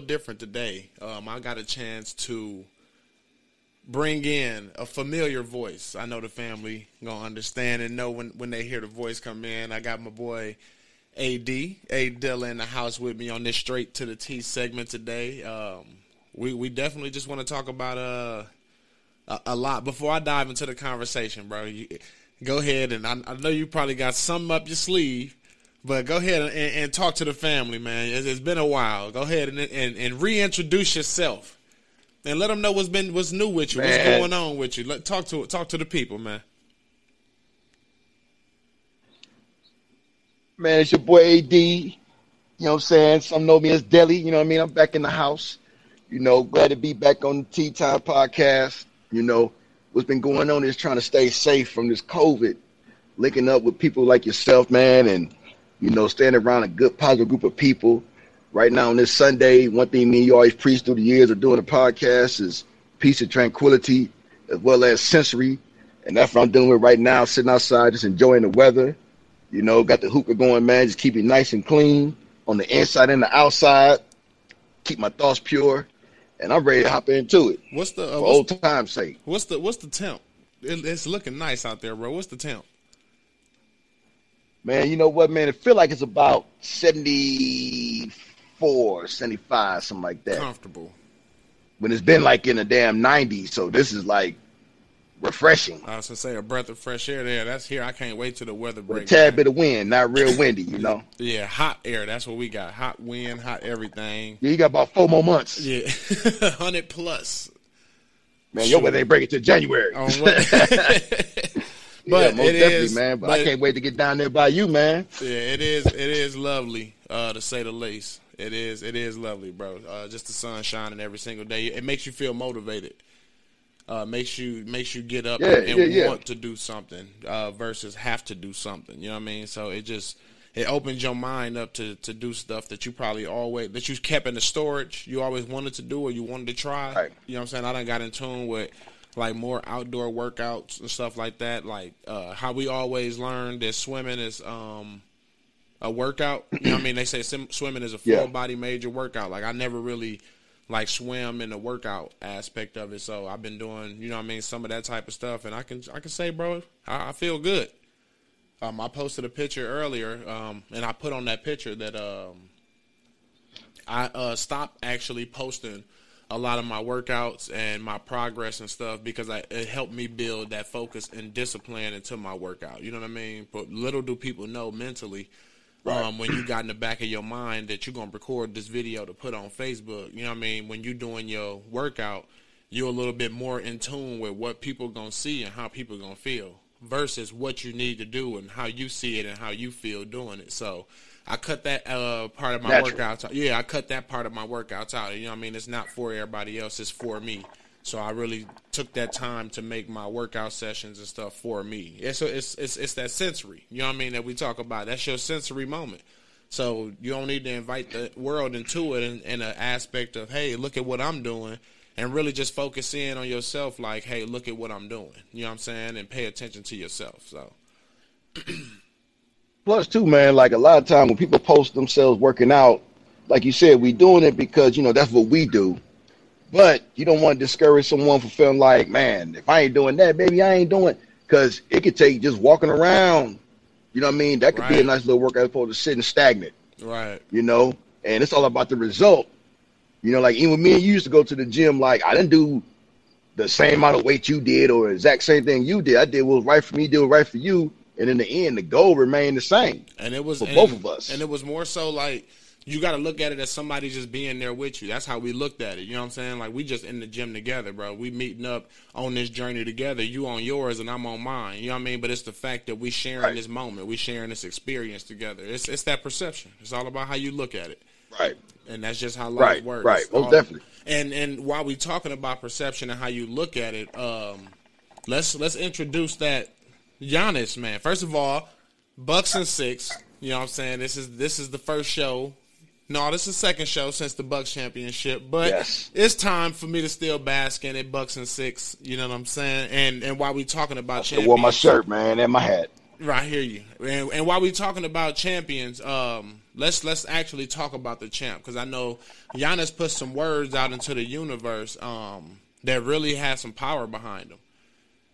little different today. Um, I got a chance to bring in a familiar voice. I know the family gonna understand and know when when they hear the voice come in. I got my boy AD A Dilla in the house with me on this straight to the T segment today. Um, we we definitely just want to talk about uh, a, a lot before I dive into the conversation, bro. You, go ahead and I, I know you probably got something up your sleeve. But go ahead and, and, talk to the family, man. It's, it's been a while. Go ahead and, and, and reintroduce yourself and let them know what's been what's new with you, man. what's going on with you. Let talk to talk to the people, man. Man, it's your boy AD. You know what I'm saying? Some know me as Deli. You know what I mean? I'm back in the house. You know, glad to be back on the Tea Time podcast. You know, what's been going on is trying to stay safe from this COVID, linking up with people like yourself, man, and you know, standing around a good positive group of people right now on this Sunday, one thing me and you always preach through the years of doing a podcast is peace and tranquility as well as sensory. And that's what I'm dealing with right now, sitting outside, just enjoying the weather. You know, got the hookah going, man, just keep it nice and clean on the inside and the outside. Keep my thoughts pure. And I'm ready to hop into it. What's the uh, for old time's sake? What's the what's the temp? It, it's looking nice out there, bro. What's the temp? Man, you know what, man? It feel like it's about 70 74, 75, something like that. Comfortable. When it's been like in the damn 90s, so this is like refreshing. I was gonna say a breath of fresh air there. That's here. I can't wait till the weather breaks. A tad bit of wind, not real windy, you know. yeah, hot air. That's what we got. Hot wind, hot everything. Yeah, you got about four more months. Yeah, hundred plus. Man, sure. your weather ain't break it till January. Oh, But yeah, most definitely, is, man. But, but, I can't wait to get down there by you, man. Yeah, it is. It is lovely, uh, to say the least. It is. It is lovely, bro. Uh, just the sun shining every single day. It makes you feel motivated. Uh, makes you makes you get up yeah, and, and yeah, want to do something uh, versus have to do something. You know what I mean? So it just it opens your mind up to to do stuff that you probably always that you kept in the storage. You always wanted to do or you wanted to try. Right. You know what I'm saying? I done got in tune with like more outdoor workouts and stuff like that. Like uh, how we always learned that swimming is um, a workout. You know what I mean? They say sim- swimming is a full yeah. body major workout. Like I never really like swim in the workout aspect of it. So I've been doing, you know what I mean, some of that type of stuff, and I can I can say, bro, I, I feel good. Um, I posted a picture earlier, um, and I put on that picture that um, I uh, stopped actually posting a lot of my workouts and my progress and stuff because I, it helped me build that focus and discipline into my workout. You know what I mean? But little do people know mentally Right. Um, when you got in the back of your mind that you're gonna record this video to put on Facebook, you know what I mean? When you're doing your workout, you're a little bit more in tune with what people gonna see and how people gonna feel versus what you need to do and how you see it and how you feel doing it. So I cut that uh, part of my Natural. workouts out. Yeah, I cut that part of my workouts out. You know what I mean? It's not for everybody else, it's for me. So I really took that time to make my workout sessions and stuff for me. It's a, it's it's it's that sensory, you know what I mean, that we talk about. That's your sensory moment. So you don't need to invite the world into it in, in an aspect of, hey, look at what I'm doing, and really just focus in on yourself. Like, hey, look at what I'm doing. You know what I'm saying, and pay attention to yourself. So. Plus, too, man, like a lot of time when people post themselves working out, like you said, we doing it because you know that's what we do but you don't want to discourage someone from feeling like, man, if I ain't doing that, baby, I ain't doing because it could take just walking around. You know what I mean? That could right. be a nice little workout as opposed to sitting stagnant. Right. You know, and it's all about the result. You know, like even with me and you used to go to the gym, like I didn't do the same amount of weight you did or exact same thing you did. I did what was right for me, did what was right for you. And in the end, the goal remained the same. And it was for and, both of us. And it was more so like you got to look at it as somebody just being there with you. That's how we looked at it. You know what I'm saying? Like we just in the gym together, bro. We meeting up on this journey together. You on yours and I'm on mine. You know what I mean? But it's the fact that we sharing right. this moment. We sharing this experience together. It's it's that perception. It's all about how you look at it. Right. And that's just how life right, works. Right. Most all, definitely. And and while we talking about perception and how you look at it, um, let's let's introduce that Giannis man. First of all, Bucks and six. You know what I'm saying? This is this is the first show no, this is the second show since the Bucks championship, but yes. it's time for me to still bask in it. Bucks and six, you know what I'm saying? And and while we talking about champions, wore my shirt, man, and my hat. Right, I hear you. And, and while we talking about champions, um, let's let's actually talk about the champ because I know Giannis put some words out into the universe um, that really has some power behind them,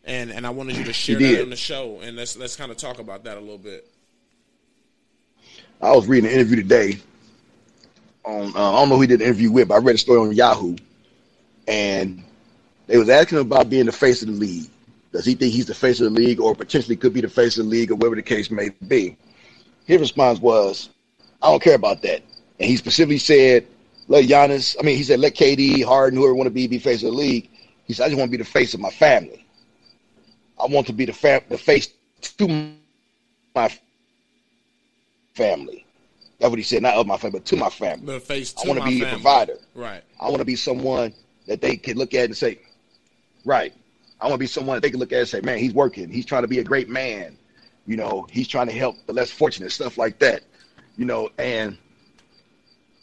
and and I wanted you to share that on the show, and let's let's kind of talk about that a little bit. I was reading an interview today. On uh, I don't know who he did the interview with, but I read a story on Yahoo, and they was asking him about being the face of the league. Does he think he's the face of the league, or potentially could be the face of the league, or whatever the case may be? His response was, "I don't care about that." And he specifically said, "Let Giannis. I mean, he said let KD, Harden, whoever want to be, be face of the league." He said, "I just want to be the face of my family. I want to be the fa- the face to my family." That's what he said, not of my family, but to my family. The face I want to be my a provider. Right. I want to be someone that they can look at and say, right. I want to be someone that they can look at and say, man, he's working. He's trying to be a great man. You know, he's trying to help the less fortunate, stuff like that. You know, and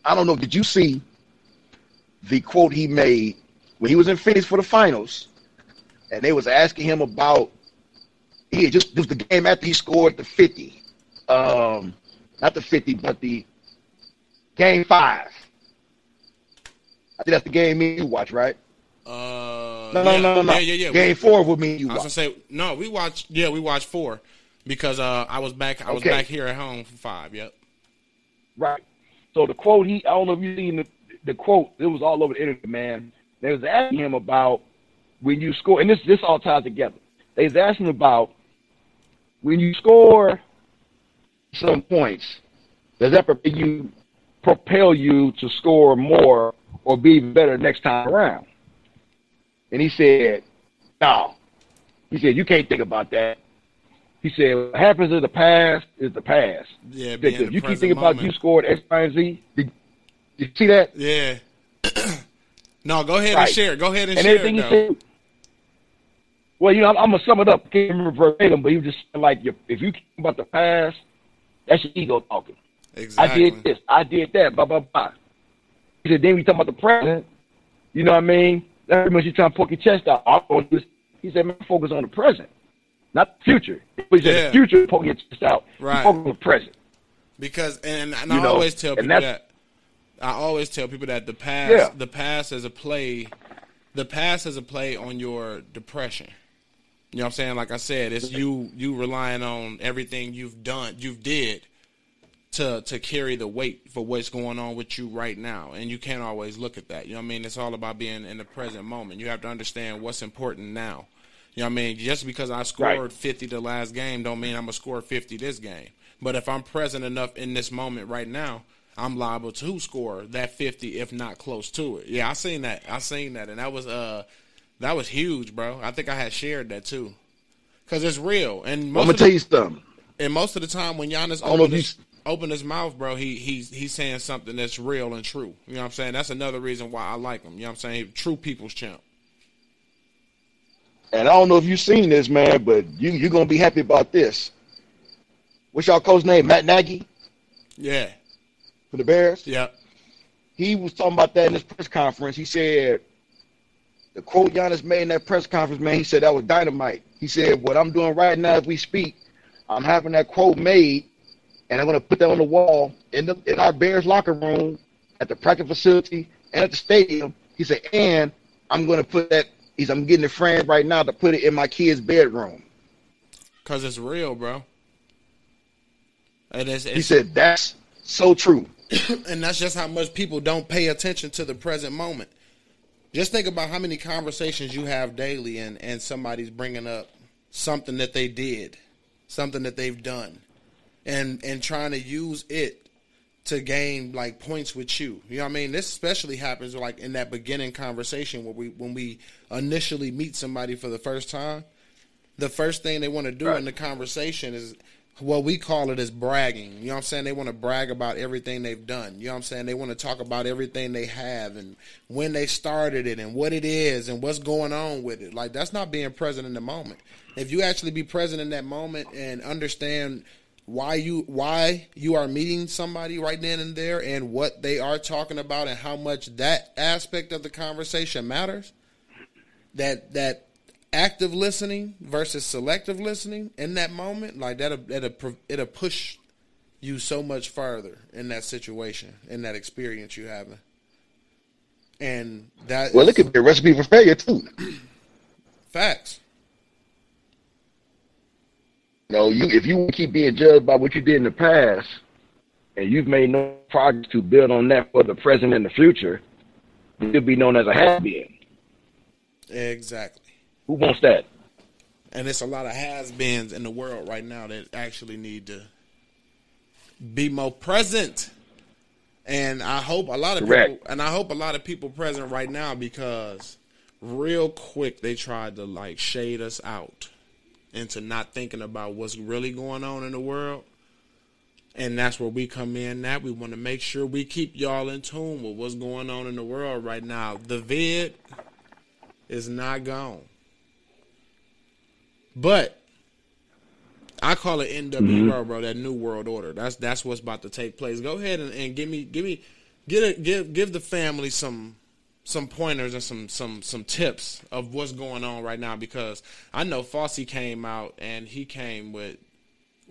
I don't know, did you see the quote he made when he was in Phoenix for the finals? And they was asking him about he had just it was the game after he scored the 50. Um not the 50, but the game five. I think that's the game me you watch, right? Uh, No, yeah. no, no, no, no. Yeah, yeah, yeah. Game We- four with me and you I was watch. gonna say no. We watched. Yeah, we watched four because uh, I was back. I was Okay. back here at home for five. Yep. Right. So the quote he I don't know if you seen the, the quote, it was all over the internet, man. They was asking him about when you score and this this all ties together. They was asking about when you score some points, does that propel you propel you to score more or be better next time around? And he said, No. He said, You can't think about that. He said, What happens in the past is the past. Yeah. Because the you keep thinking about you scored X, Y, and Z. Did, did you see that? Yeah. no, go ahead and share. Go ahead and, And share. everything it, he said. Well, you know, I'm, I'm gonna sum it up. Can't remember verbatim, but he was just like, if you think about the past, that's your ego talking. Exactly. I did this, I did that, blah blah blah. He said, then we talking about the present. You know what I mean? That's pretty much you trying to poke your chest out. All I wanna do is- He said, man, focus on the present, not the future. He said, Yeah. the future, poking your chest out. You Right. Focus on the present. Because and, and You I know, always tell people that I always tell people that the past Yeah. the past is a play the past is a play on your depression. You know what I'm saying? Like I said, it's you you relying on everything you've done you've did to to carry the weight for what's going on with you right now. And you can't always look at that. You know what I mean? It's all about being in the present moment. You have to understand what's important now. You know what I mean? Just because I scored Right. 50 the last game don't mean I'm going to score 50 this game. But if I'm present enough in this moment right now, I'm liable to score that 50 if not close to it. Yeah, I seen that. I seen that and that was uh that was huge, bro. I think I had shared that too. Cuz it's real. And I'm most gonna of tell the, you something. and most of the time when Giannis open his, open his mouth, bro, he he's he's saying something that's real and true. You know what I'm saying? That's another reason why I like him. You know what I'm saying? True people's champ. And I don't know if you've seen this, man, but you you're gonna be happy about this. What's y'all coach name? Matt Nagy Yeah. for the Bears. Yep. He was talking about that in his press conference. He said the quote Giannis made in that press conference, man. He said that was dynamite. He said what I'm doing right now as we speak, I'm having that quote made, and I'm gonna put that on the wall in the in our Bears locker room, at the practice facility, and at the stadium. He said, and I'm gonna put that. He's I'm getting it framed right now to put it in my kid's bedroom. Cuz it's real, bro. And it's, He said that's so true. and that's just how much people don't pay attention to the present moment. Just think about how many conversations you have daily and, and somebody's bringing up something that they did, something that they've done, and and trying to use it to gain like points with you. You know what I mean? This especially happens like in that beginning conversation where we when we initially meet somebody for the first time. The first thing they want to do Right. in the conversation is what we call it is bragging. You know what I'm saying? They want to brag about everything they've done. You know what I'm saying? They want to talk about everything they have and when they started it and what it is and what's going on with it. Like that's not being present in the moment. If you actually be present in that moment and understand why you why you are meeting somebody right then and there and what they are talking about and how much that aspect of the conversation matters, that that active listening versus selective listening in that moment, like that'll that'll it'll push you so much further in that situation, in that experience you having. And that well, is, it could be a recipe for failure too. Facts. You know, you if you keep being judged by what you did in the past, and you've made no progress to build on that for the present and the future, you'll be known as a been. Exactly. Who wants that? And it's a lot of has beens in the world right now that actually need to be more present. And I hope a lot of Correct. people and I hope a lot of people present right now because real quick they tried to like shade us out into not thinking about what's really going on in the world. And that's where we come in That We want to make sure we keep y'all in tune with what's going on in the world right now. The vid is not gone. But I call it NWO, mm-hmm. bro. That new world order. That's that's what's about to take place. Go ahead and, and give me give me get a, give give the family some some pointers and some some some tips of what's going on right now because I know Fauci came out and he came with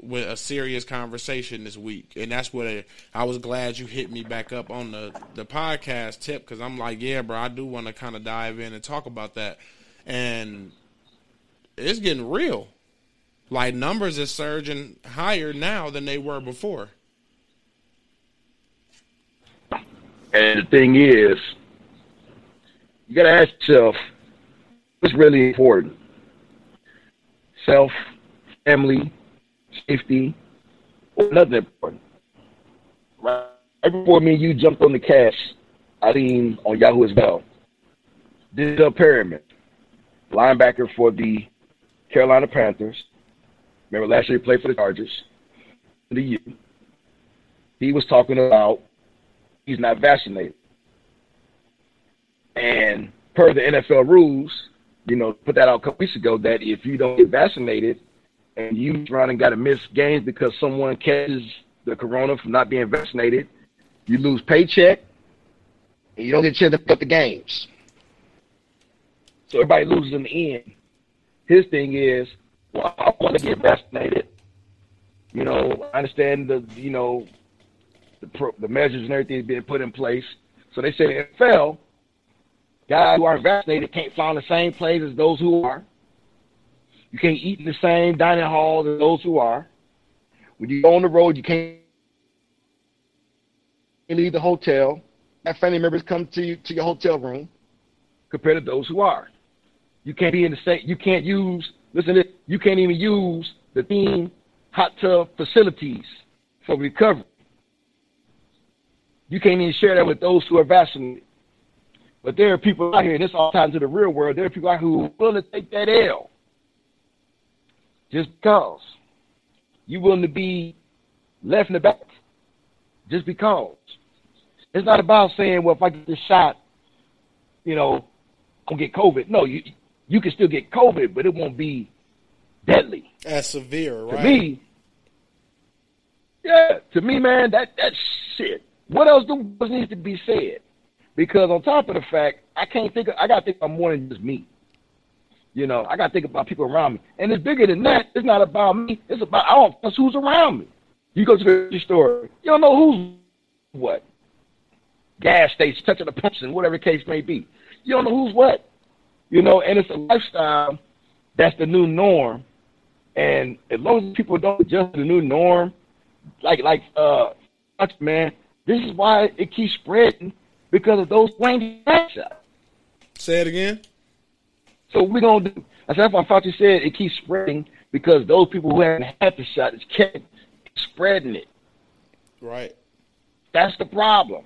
with a serious conversation this week, and that's what I was glad you hit me back up on the the podcast tip because I'm like, yeah, bro, I do want to kind of dive in and talk about that, and it's getting real. Like numbers is surging higher now than they were before. And the thing is, you got to ask yourself what's really important self, family, safety, or nothing important. Right before me you jumped on the cash, I seen on Yahoo as well. Denzel Perryman, linebacker for the Carolina Panthers. Remember last year he played for the Chargers. The U. He was talking about he's not vaccinated. And per the NFL rules, you know, put that out a couple weeks ago that if you don't get vaccinated and you run and got to miss games because someone catches the corona from not being vaccinated, you lose paycheck and you don't get a chance to put the games. So everybody loses in the end. His thing is, well, I want to get vaccinated. You know, I understand the, you know, the, pro, the measures and everything being put in place. So they say the NFL Guys who aren't vaccinated can't fly on the same planes as those who are. You can't eat in the same dining halls as those who are. When you go on the road, you can't leave the hotel. Have family members come to you to your hotel room compared to those who are. You can't be in the same. You can't use. Listen, to, you can't even use the theme hot tub facilities for recovery. You can't even share that with those who are vaccinated. But there are people out here, and this all ties to the real world. There are people out here who are willing to take that L just because. You willing to be left in the back just because. It's not about saying, well, if I get this shot, you know, I'll get COVID. No, you you can still get COVID, but it won't be deadly. As severe, right? To me, yeah, to me, man, that that's shit. What else do, needs to be said? Because on top of the fact, I can't think. Of, I gotta think about more than just me. You know, I gotta think about people around me, and it's bigger than that. It's not about me. It's about I don't know who's around me. You go to the store, you don't know who's what. Gas station, touching the pumps, and whatever the case may be. You don't know who's what. You know, and it's a lifestyle that's the new norm. And as long as people don't adjust to the new norm, like like uh, man, this is why it keeps spreading because of those Wayne shots. Say it again. So we're gonna do. That's why Fauci said it keeps spreading because those people who haven't had the shot is kept spreading it. Right. That's the problem.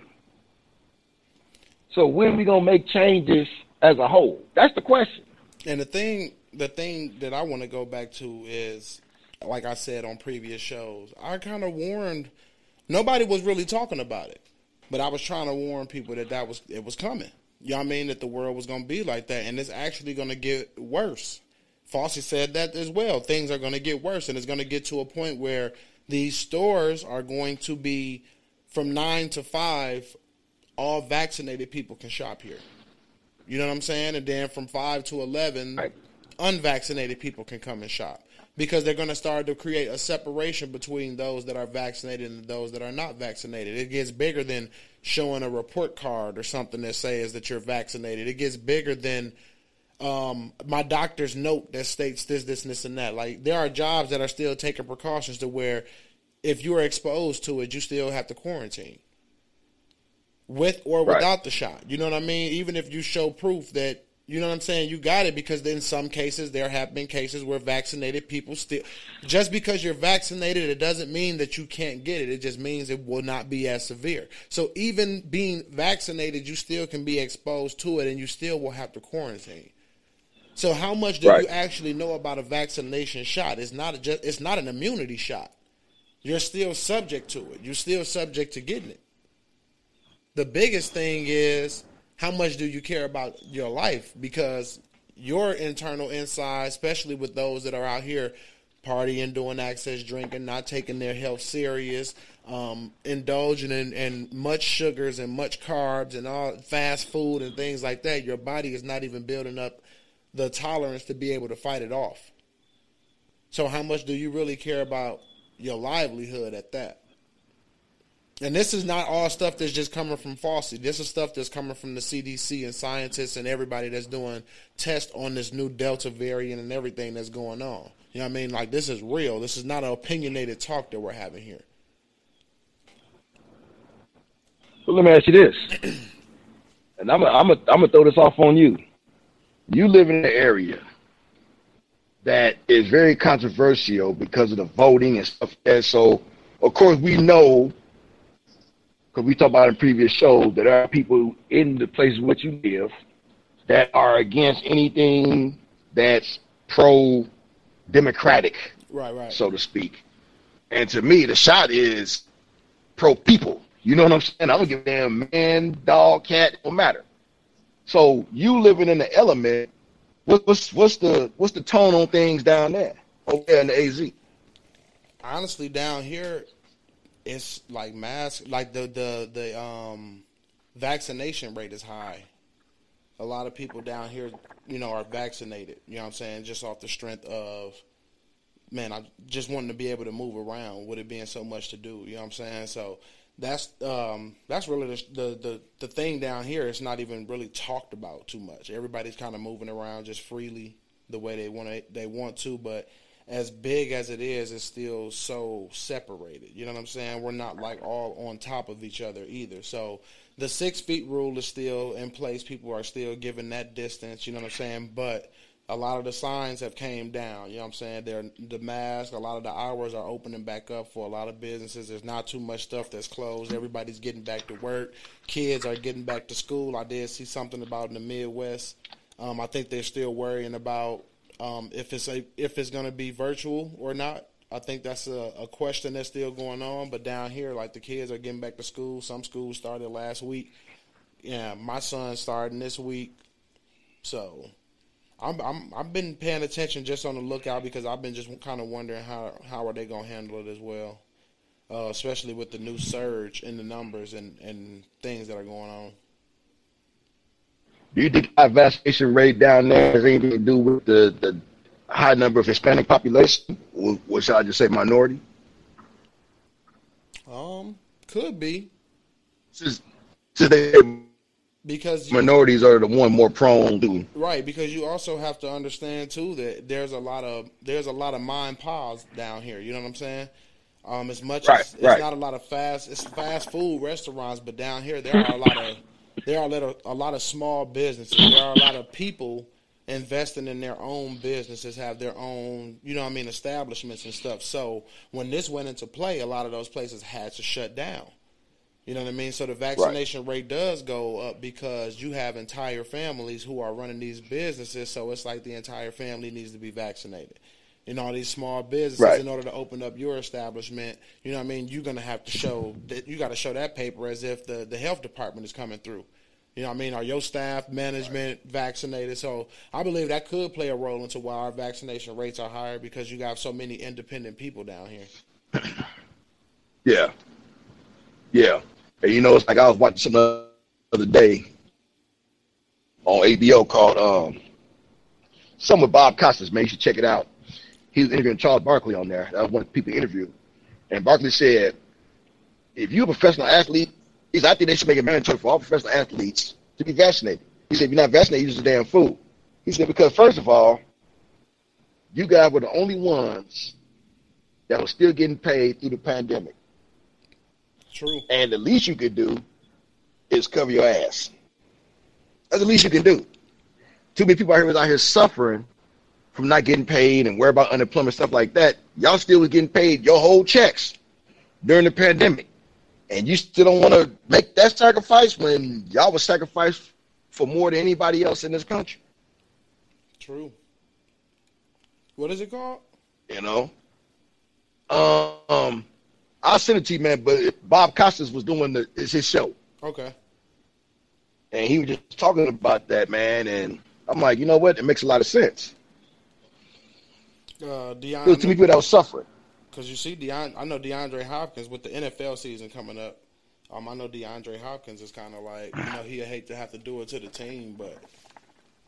So when we gonna make changes as a whole? That's the question. And the thing, the thing that I want to go back to is, like I said on previous shows, I kind of warned. Nobody was really talking about it. But I was trying to warn people that that was it was coming. You know what I mean? That the world was going to be like that, and it's actually going to get worse. Fauci said that as well. Things are going to get worse, and it's going to get to a point where these stores are going to be from nine to five. All vaccinated people can shop here. You know what I'm saying? And then from five to eleven, right. unvaccinated people can come and shop. because they're going to start to create a separation between those that are vaccinated and those that are not vaccinated. It gets bigger than showing a report card or something that says that you're vaccinated. It gets bigger than um, my doctor's note that states this, this, and this, and that. Like there are jobs that are still taking precautions to where if you are exposed to it, you still have to quarantine with or without right. the shot. You know what I mean? Even if you show proof that you know what I'm saying? You got it because in some cases there have been cases where vaccinated people still just because you're vaccinated it doesn't mean that you can't get it. It just means it will not be as severe. So even being vaccinated you still can be exposed to it and you still will have to quarantine. So how much do right. you actually know about a vaccination shot? It's not a just it's not an immunity shot. You're still subject to it. You're still subject to getting it. The biggest thing is how much do you care about your life? Because your internal inside, especially with those that are out here partying, doing access drinking, not taking their health serious, um, indulging in, in, much sugars and much carbs and all fast food and things like that, your body is not even building up the tolerance to be able to fight it off. So, how much do you really care about your livelihood at that? And this is not all stuff that's just coming from Fauci. This is stuff that's coming from the CDC and scientists and everybody that's doing tests on this new Delta variant and everything that's going on. You know what I mean? Like this is real. This is not an opinionated talk that we're having here. So let me ask you this, and I'm a, I'm a, I'm gonna throw this off on you. You live in an area that is very controversial because of the voting and stuff. And so, of course, we know because we talked about in previous shows that there are people in the places where you live that are against anything that's pro democratic, right, right, so to speak. And to me, the shot is pro people. You know what I'm saying? I don't give a damn man, dog, cat, no matter. So you living in the element, what, what's what's the what's the tone on things down there over there in the AZ? Honestly, down here, it's like mask like the the the um vaccination rate is high. A lot of people down here, you know, are vaccinated. You know what I'm saying? Just off the strength of man, I just wanting to be able to move around with it being so much to do. You know what I'm saying? So that's um, that's really the, the, the the thing down here. It's not even really talked about too much. Everybody's kind of moving around just freely the way they want to they want to, but as big as it is, it's still so separated. You know what I'm saying? We're not like all on top of each other either. So the six feet rule is still in place. People are still given that distance. You know what I'm saying? But a lot of the signs have came down. You know what I'm saying? They're the mask. A lot of the hours are opening back up for a lot of businesses. There's not too much stuff that's closed. Everybody's getting back to work. Kids are getting back to school. I did see something about in the Midwest. Um, I think they're still worrying about um, if it's a, if it's going to be virtual or not, I think that's a, a, question that's still going on. But down here, like the kids are getting back to school. Some schools started last week. Yeah, my son starting this week. So I'm, I'm I've been paying attention just on the lookout because I've been just kind of wondering how how are they going to handle it as well, uh, especially with the new surge in the numbers and and things that are going on. Do you think our vaccination rate down there has anything to do with the, the high number of Hispanic population, or, or should I just say minority? Um, could be. Since, since they because you, minorities are the one more prone to right because you also have to understand too that there's a lot of there's a lot of mind pause down here you know what i'm saying um as much right, as it's not a lot of fast it's fast food restaurants but down here there are a lot of there are a, little, a lot of small businesses. There are a lot of people investing in their own businesses, have their own, you know what I mean, establishments and stuff. So when this went into play, a lot of those places had to shut down. You know what I mean? So the vaccination right. rate does go up because you have entire families who are running these businesses. So it's like the entire family needs to be vaccinated. In all these small businesses, right. in order to open up your establishment, you know what I mean? You're going to have to show that you got to show that paper as if the, the health department is coming through. You know, I mean, are your staff, management vaccinated? So I believe that could play a role into why our vaccination rates are higher because you got so many independent people down here. Yeah, yeah. And you know, it's like I was watching some the other day on HBO called um, "Some with Bob Costas." Man, you should check it out. he was interviewing Charles Barkley on there. That was one of the people interviewed. And Barkley said, if you're a professional athlete, he said, I think they should make it mandatory for all professional athletes to be vaccinated. He said, if you're not vaccinated, you're just a damn fool. He said, because first of all, you guys were the only ones that were still getting paid through the pandemic. True. And the least you could do is cover your ass. That's the least you can do. Too many people out here was out here suffering from not getting paid and worry about unemployment stuff like that. Y'all still was getting paid your whole checks during the pandemic, and you still don't want to make that sacrifice when y'all was sacrificed for more than anybody else in this country. True. What is it called? You know. Um, I'll send it to you, man. But Bob Costas was doing the it's his show. Okay. And he was just talking about that, man. And I'm like, you know what? It makes a lot of sense. Uh, Deion, There was many people that was suffering. Because you see, Deon, I know DeAndre Hopkins with the NFL season coming up. Um, I know DeAndre Hopkins is kind of like, you know, he'd hate to have to do it to the team, but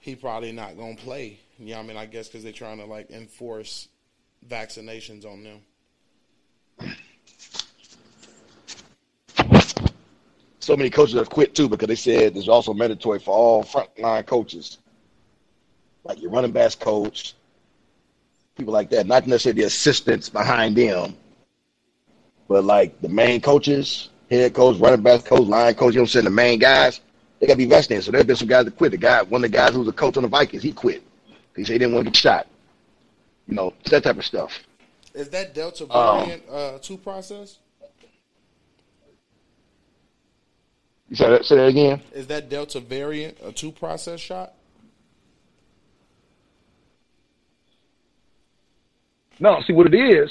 he probably not gonna play. You know, I mean, I guess because they're trying to like enforce vaccinations on them. So many coaches have quit too because they said it's also mandatory for all frontline coaches, like your running backs coach, people like that. Not necessarily the assistants behind them, but like the main coaches, head coach, running back coach, line coach. You know what I'm saying? The main guys, they got to be vaccinated. So there's been some guys that quit. The guy, one of the guys who was a coach on the Vikings, he quit. He said he didn't want to get shot. You know, that type of stuff. Is that Delta Um, variant uh, two process? You say that, say that again? Is that Delta variant a two process shot? No, see what it is.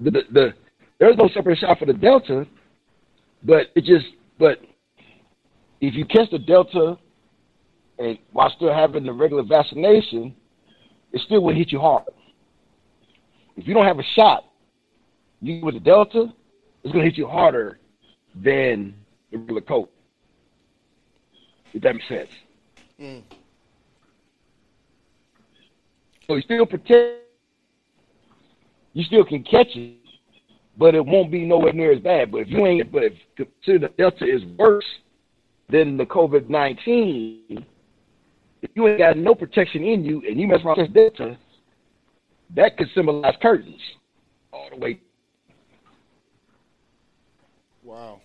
The, the, the there's no separate shot for the Delta, but it just but if you catch the Delta and while still having the regular vaccination, it still will hit you hard. If you don't have a shot, you with the Delta, it's gonna hit you harder than the regular coat. If that makes sense. Mm. So you still protect you still can catch it, but it won't be nowhere near as bad. But if you ain't, but if consider the Delta is worse than the COVID nineteen, if you ain't got no protection in you and you mess around with Delta, that could symbolize curtains all the way. Wow.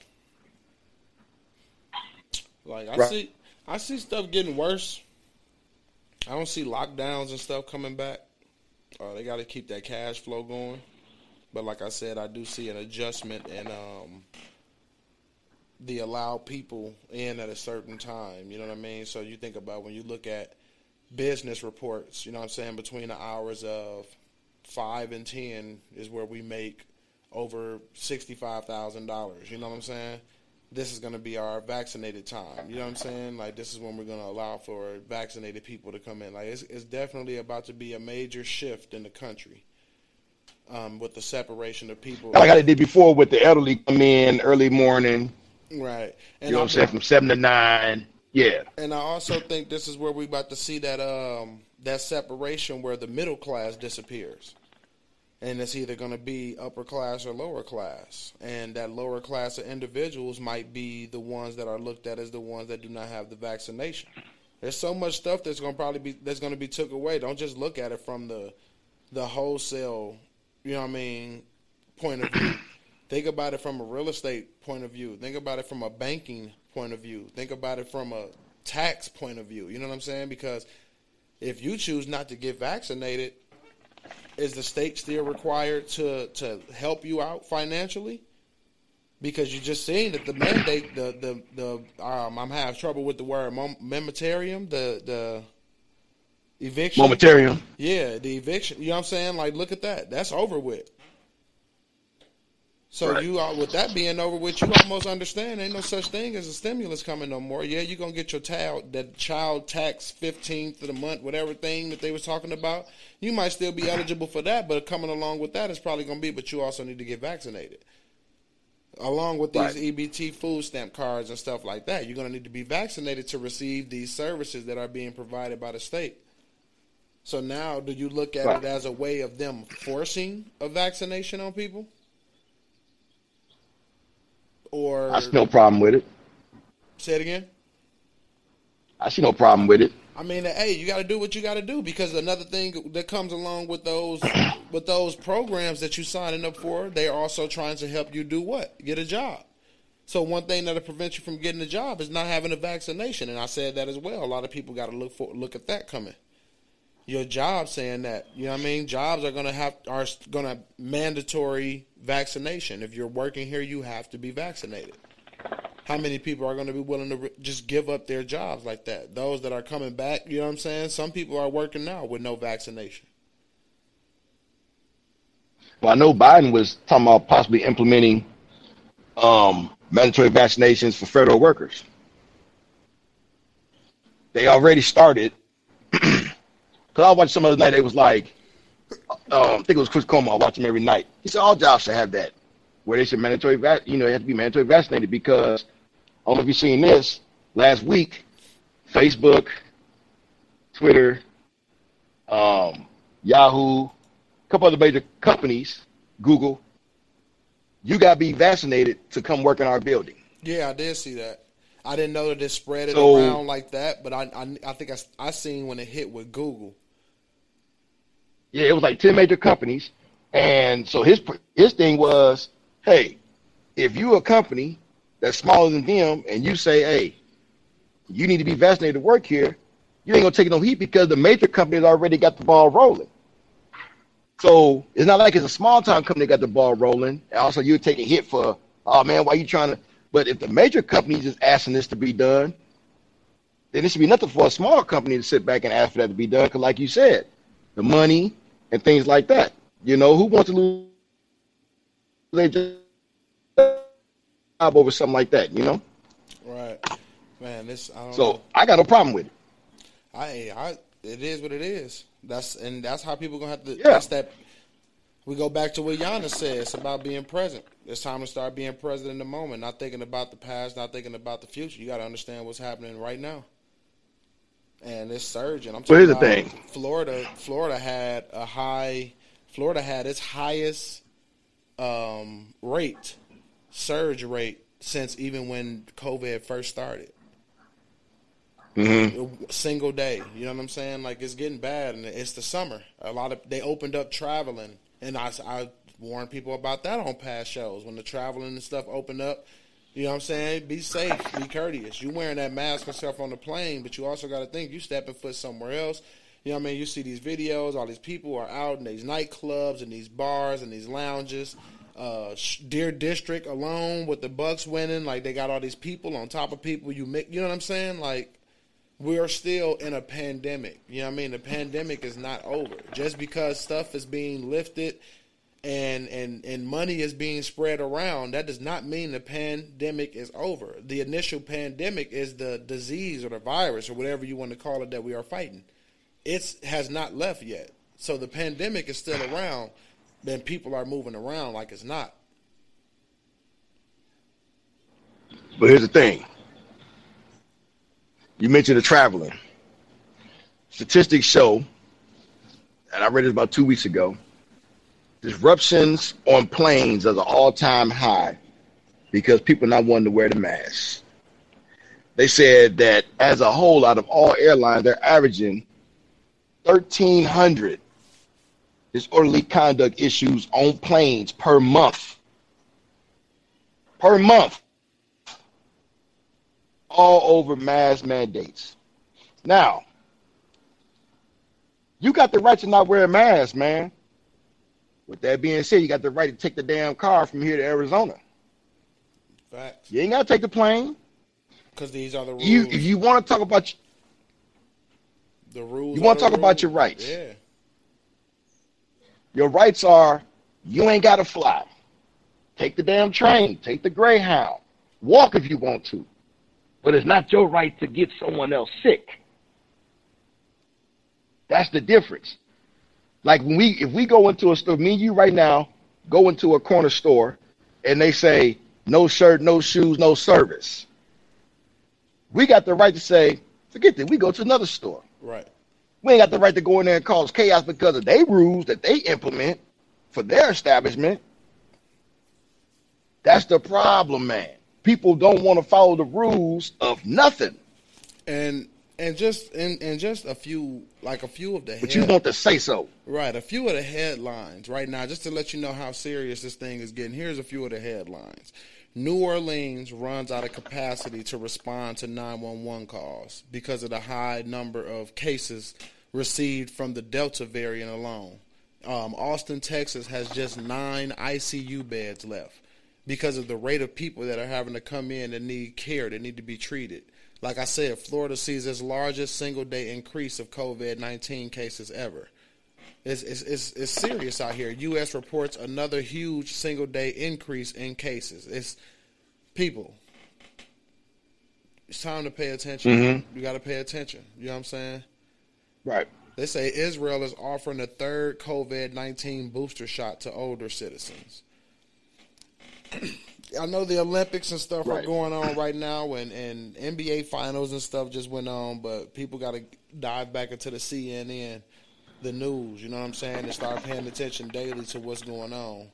Like I Right. see, I see stuff getting worse. I don't see lockdowns and stuff coming back. Uh, they got to keep that cash flow going. But like I said, I do see an adjustment in um, the allow people in at a certain time. You know what I mean? So you think about when you look at business reports. You know what I'm saying? Between the hours of five and ten is where we make over sixty-five thousand dollars. You know what I'm saying? This is going to be our vaccinated time. You know what I'm saying? Like this is when we're going to allow for vaccinated people to come in. Like it's, it's definitely about to be a major shift in the country um, with the separation of people. Like I did before with the elderly come in early morning. Right. You know what I'm saying? From seven to nine. Yeah. And I also think this is where we're about to see that um, that separation where the middle class disappears. And it's either going to be upper class or lower class. And that lower class of individuals might be the ones that are looked at as the ones that do not have the vaccination. There's so much stuff that's going to probably be that's going to be took away. Don't just look at it from the the wholesale, you know what I mean, point of view. Think about it from a real estate point of view. Think about it from a banking point of view. Think about it from a tax point of view. You know what I'm saying? Because if you choose not to get vaccinated, is the state still required to to help you out financially? Because you just seen that the mandate, the the the um, I'm having trouble with the word mom- momentarium, the the eviction. Momentarium. Yeah, the eviction. You know what I'm saying? Like, look at that. That's over with. So Right. you are with that being over with, you almost understand ain't no such thing as a stimulus coming no more. Yeah, you're gonna get your child that child tax fifteenth of the month, whatever thing that they was talking about. You might still be eligible for that, but coming along with that is probably gonna be, but you also need to get vaccinated. Along with these Right. EBT food stamp cards and stuff like that, you're gonna need to be vaccinated to receive these services that are being provided by the state. So now, do you look at right. it as a way of them forcing a vaccination on people? Or I see no problem with it. Say it again. I see no problem with it. I mean, hey, you got to do what you got to do because another thing that comes along with those with those programs that you signing up for, they are also trying to help you do what? Get a job. So one thing that'll prevent you from getting a job is not having a vaccination, and I said that as well. A lot of people got to look for look at that coming. Your job saying that, you know what I mean? Jobs are gonna have are gonna mandatory vaccination. If you're working here, you have to be vaccinated how many people are going to be willing to re- just give up their jobs like that? Those that are coming back, you know what I'm saying? Some people are working now with no vaccination. Well, I know Biden was talking about possibly implementing um, mandatory vaccinations for federal workers. They already started. Because I watched some other night, it was like, um, I think it was Chris Cuomo. I watch him every night. He said all jobs should have that, where they should mandatory, vac- you know, they have to be mandatory vaccinated because I don't know if you've seen this. Last week, Facebook, Twitter, um, Yahoo, a couple other major companies, Google, you got to be vaccinated to come work in our building. Yeah, I did see that. I didn't know that it spread it so, around like that, but I, I, I think I, I seen when it hit with Google. Yeah, it was like ten major companies, and so his his thing was, hey, if you a company that's smaller than them, and you say, hey, you need to be vaccinated to work here, you ain't gonna take no heat because the major companies already got the ball rolling. So it's not like it's a small time company that got the ball rolling. Also you're taking hit for, oh man, why you trying to but if the major companies is asking this to be done, then it should be nothing for a small company to sit back and ask for that to be done. Because, like you said, the money and things like that. You know, who wants to lose their job over something like that, you know? Right. Man, this I So know. I got no problem with it. I I it is what it is. That's and that's how people gonna have to yeah. that's that we go back to what Giannis said. It's about being present. It's time to start being present in the moment, not thinking about the past, not thinking about the future. You got to understand what's happening right now. And it's surging. I'm talking well, here's the thing. Florida, Florida had a high. Florida had its highest um, rate surge rate since even when COVID first started. Mm-hmm. Single day, you know what I'm saying? Like it's getting bad, and it's the summer. A lot of they opened up traveling, and I, I warned people about that on past shows when the traveling and stuff opened up. You know what I'm saying? Be safe, be courteous. You wearing that mask and stuff on the plane, but you also got to think you stepping foot somewhere else. You know what I mean? You see these videos, all these people are out in these nightclubs and these bars and these lounges uh, Deer District alone with the Bucks winning, like they got all these people on top of people. You make, you know what I'm saying? Like we are still in a pandemic. You know what I mean? The pandemic is not over. Just because stuff is being lifted and and and money is being spread around, that does not mean the pandemic is over. The initial pandemic is the disease or the virus or whatever you want to call it that we are fighting. It has not left yet. So the pandemic is still around then people are moving around like it's not. But here's the thing. You mentioned the traveling. Statistics show, and I read this about two weeks ago, disruptions on planes are the all-time high because people not wanting to wear the mask. They said that as a whole, out of all airlines, they're averaging 1,300 disorderly conduct issues on planes per month. Per month. All over mask mandates. Now, you got the right to not wear a mask, man. With that being said, you got the right to take the damn car from here to Arizona. Facts. You ain't got to take the plane. Because these are the rules. You, if you want to talk about the rules, you want to talk rules. about your rights. Yeah. Your rights are you ain't got to fly. Take the damn train. Take the Greyhound. Walk if you want to. But it's not your right to get someone else sick. That's the difference. Like when we if we go into a store, me and you right now go into a corner store and they say no shirt, no shoes, no service. We got the right to say, forget that, we go to another store. Right. We ain't got the right to go in there and cause chaos because of their rules that they implement for their establishment. That's the problem, man. People don't want to follow the rules of nothing. And and just and, and just a few like a few of the But head, you want to say so. Right, a few of the headlines right now, just to let you know how serious this thing is getting. Here's a few of the headlines. New Orleans runs out of capacity to respond to 911 calls because of the high number of cases received from the Delta variant alone. Um, Austin, Texas has just nine ICU beds left because of the rate of people that are having to come in and need care, that need to be treated. Like I said, Florida sees its largest single day increase of COVID 19 cases ever. It's, it's, it's, it's, serious out here. U.S. reports another huge single day increase in cases. It's people. It's time to pay attention. Mm-hmm. You got to pay attention. You know what I'm saying? Right. They say Israel is offering a third COVID 19 booster shot to older citizens. I know the Olympics and stuff right. are going on right now, and, and NBA finals and stuff just went on, but people got to dive back into the CNN, the news. You know what I'm saying, and start paying attention daily to what's going on,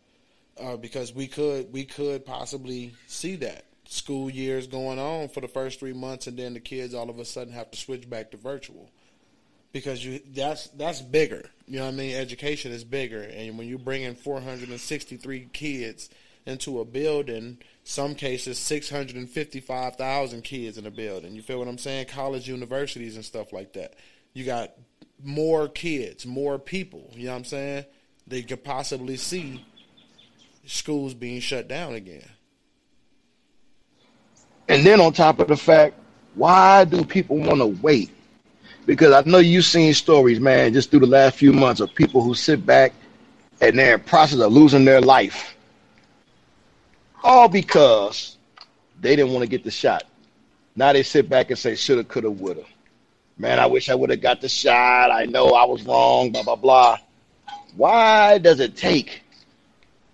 uh, because we could we could possibly see that school years going on for the first three months, and then the kids all of a sudden have to switch back to virtual because you that's that's bigger. You know what I mean? Education is bigger, and when you bring in 463 kids into a building, some cases 655,000 kids in a building. You feel what I'm saying? College, universities, and stuff like that. You got more kids, more people. You know what I'm saying? They could possibly see schools being shut down again. And then on top of the fact, why do people want to wait? Because I know you've seen stories, man, just through the last few months of people who sit back and they're in process of losing their life all because they didn't want to get the shot. Now they sit back and say, shoulda, coulda, woulda. Man, I wish I would have got the shot. I know I was wrong, blah, blah, blah. Why does it take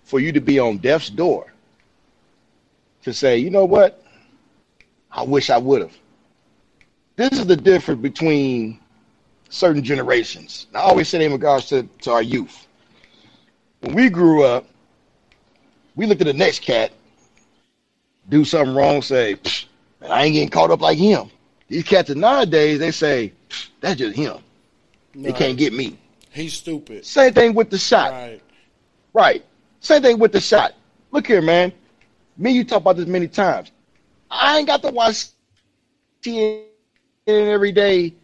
for you to be on death's door to say, you know what? I wish I would have. This is the difference between certain generations. I always say in regards to, to our youth. When we grew up, we looked at the next cat do something wrong, say, man, I ain't getting caught up like him. These cats nowadays, they say, that's just him. They can't get me. He's stupid. Same thing with the shot. Right. Right. Same thing with the shot. Look here, man. Me, you talk about this many times. I ain't got to watch CNN every day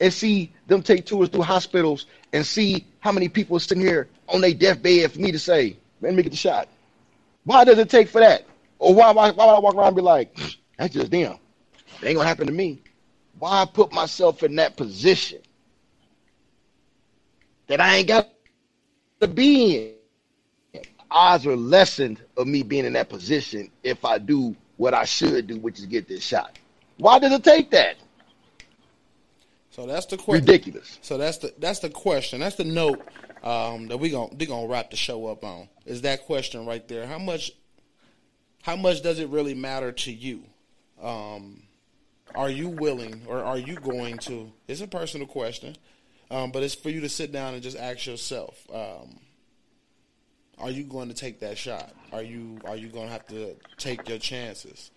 and see them take tours through hospitals and see how many people are sitting here on their deathbed for me to say, man, let me get the shot. Why does it take for that? Or why, why, why would I walk around and be like, that's just them. It ain't gonna happen to me. Why put myself in that position that I ain't got to be in? Odds are lessened of me being in that position if I do what I should do, which is get this shot. Why does it take that? So that's the question. Ridiculous. So that's the that's the question. That's the note um, that we gonna they gonna wrap the show up on. Is that question right there? How much how much does it really matter to you? Um, are you willing or are you going to? It's a personal question, um, but it's for you to sit down and just ask yourself: um, Are you going to take that shot? Are you are you going to have to take your chances?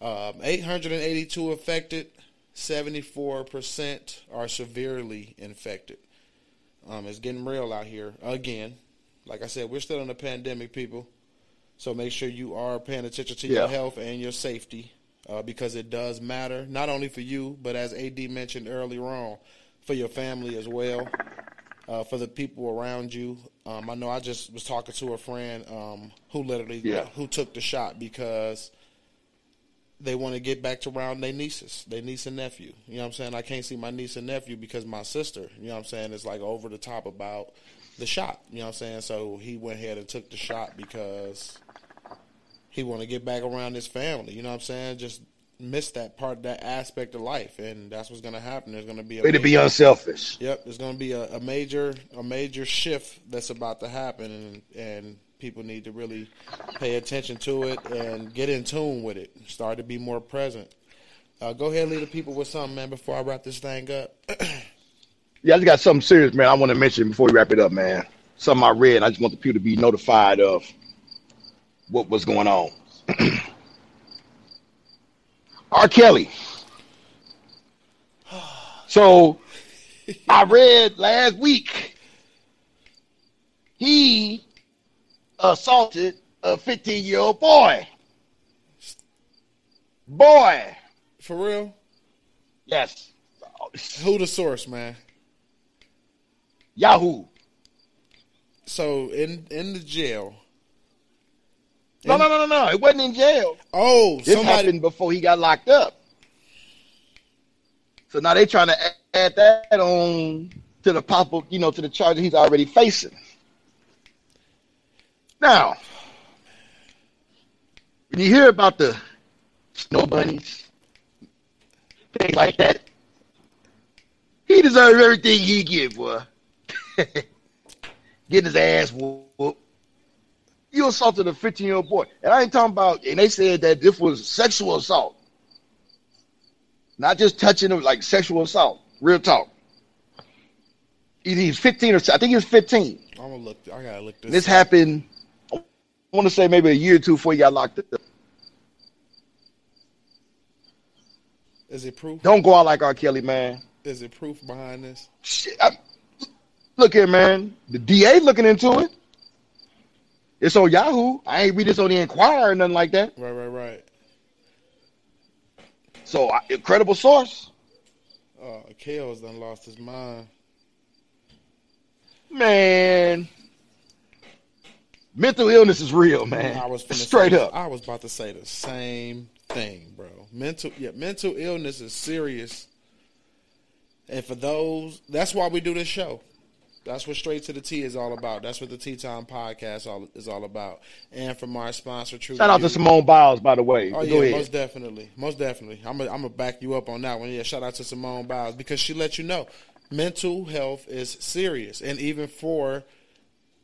Um, 882 affected, 74% are severely infected. Um, it's getting real out here again. Like I said, we're still in a pandemic, people. So make sure you are paying attention to yeah. your health and your safety uh, because it does matter, not only for you, but as AD mentioned earlier on, for your family as well, uh, for the people around you. Um, I know I just was talking to a friend um, who literally yeah. who took the shot because they want to get back to around their nieces, their niece and nephew. You know what I'm saying? I can't see my niece and nephew because my sister, you know what I'm saying, is like over the top about the shot. You know what I'm saying? So he went ahead and took the shot because he want to get back around his family. You know what I'm saying? Just miss that part, that aspect of life, and that's what's going to happen. There's going to be a way to be unselfish. Yep, there's going to be a, a, major a major shift that's about to happen, and and people need to really pay attention to it and get in tune with it. Start to be more present. Uh, go ahead and leave the people with something, man, before I wrap this thing up. Yeah, I just got something serious, man. I want to mention before we wrap it up, man. Something I read. I just want the people to be notified of what was going on. R. Kelly. So I read last week he assaulted a 15 year old boy. Boy. For real? Yes. Who the source, man? Yahoo. So in in the jail. No, no, no, no, no. It wasn't in jail. Oh, this somebody... happened before he got locked up. So now they trying to add that on to the pop up, you know, to the charge he's already facing. Now, when you hear about the snow bunnies, things like that, he deserves everything he get, boy. Getting his ass whooped. You assaulted a 15 year old boy. And I ain't talking about, and they said that this was sexual assault. Not just touching him, like sexual assault. Real talk. He's 15 or I think he was 15. I'm gonna look. I gotta look this. This up. happened. I want to say maybe a year or two before he got locked up. Is it proof? Don't go out like R. Kelly, man. Is it proof behind this? Shit, I, look here, man. The DA looking into it. It's on Yahoo. I ain't read this on the Inquirer or nothing like that. Right, right, right. So, uh, incredible source. Uh, Kells done lost his mind. Man, mental illness is real, man. I was straight say, up. I was about to say the same thing, bro. Mental, yeah, mental illness is serious. And for those, that's why we do this show. That's what Straight to the T is all about. That's what the Tea Time podcast all, is all about. And from our sponsor, True. Shout out to Simone Biles, by the way. Oh Go yeah, ahead. most definitely, most definitely. I'm gonna I'm back you up on that one. Yeah, shout out to Simone Biles because she let you know mental health is serious, and even for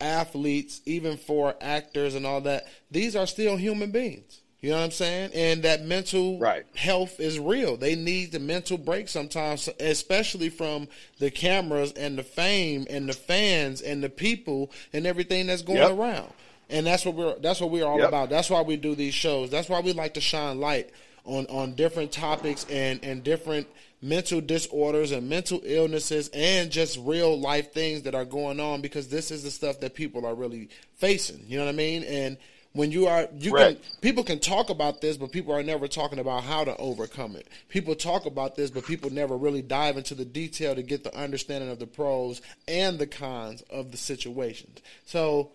athletes, even for actors and all that, these are still human beings. You know what I'm saying? And that mental right. health is real. They need the mental break sometimes, especially from the cameras and the fame and the fans and the people and everything that's going yep. around. And that's what we're that's what we're all yep. about. That's why we do these shows. That's why we like to shine light on on different topics and and different mental disorders and mental illnesses and just real life things that are going on because this is the stuff that people are really facing. You know what I mean? And when you are you right. can people can talk about this but people are never talking about how to overcome it. People talk about this but people never really dive into the detail to get the understanding of the pros and the cons of the situations so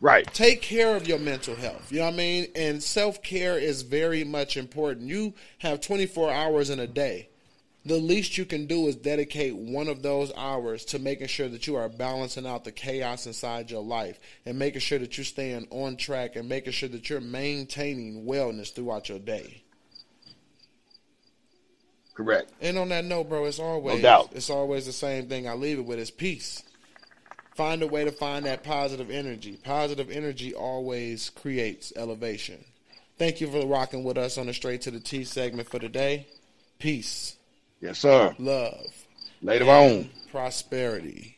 right. take care of your mental health you know what i mean? And self-care is very much important. You have 24 hours in a day the least you can do is dedicate one of those hours to making sure that you are balancing out the chaos inside your life and making sure that you're staying on track and making sure that you're maintaining wellness throughout your day. Correct. And on that note, bro, it's always no doubt. it's always the same thing I leave it with is peace. Find a way to find that positive energy. Positive energy always creates elevation. Thank you for rocking with us on the Straight to the T segment for today. Peace. Yes, sir. Love. Later on. Prosperity.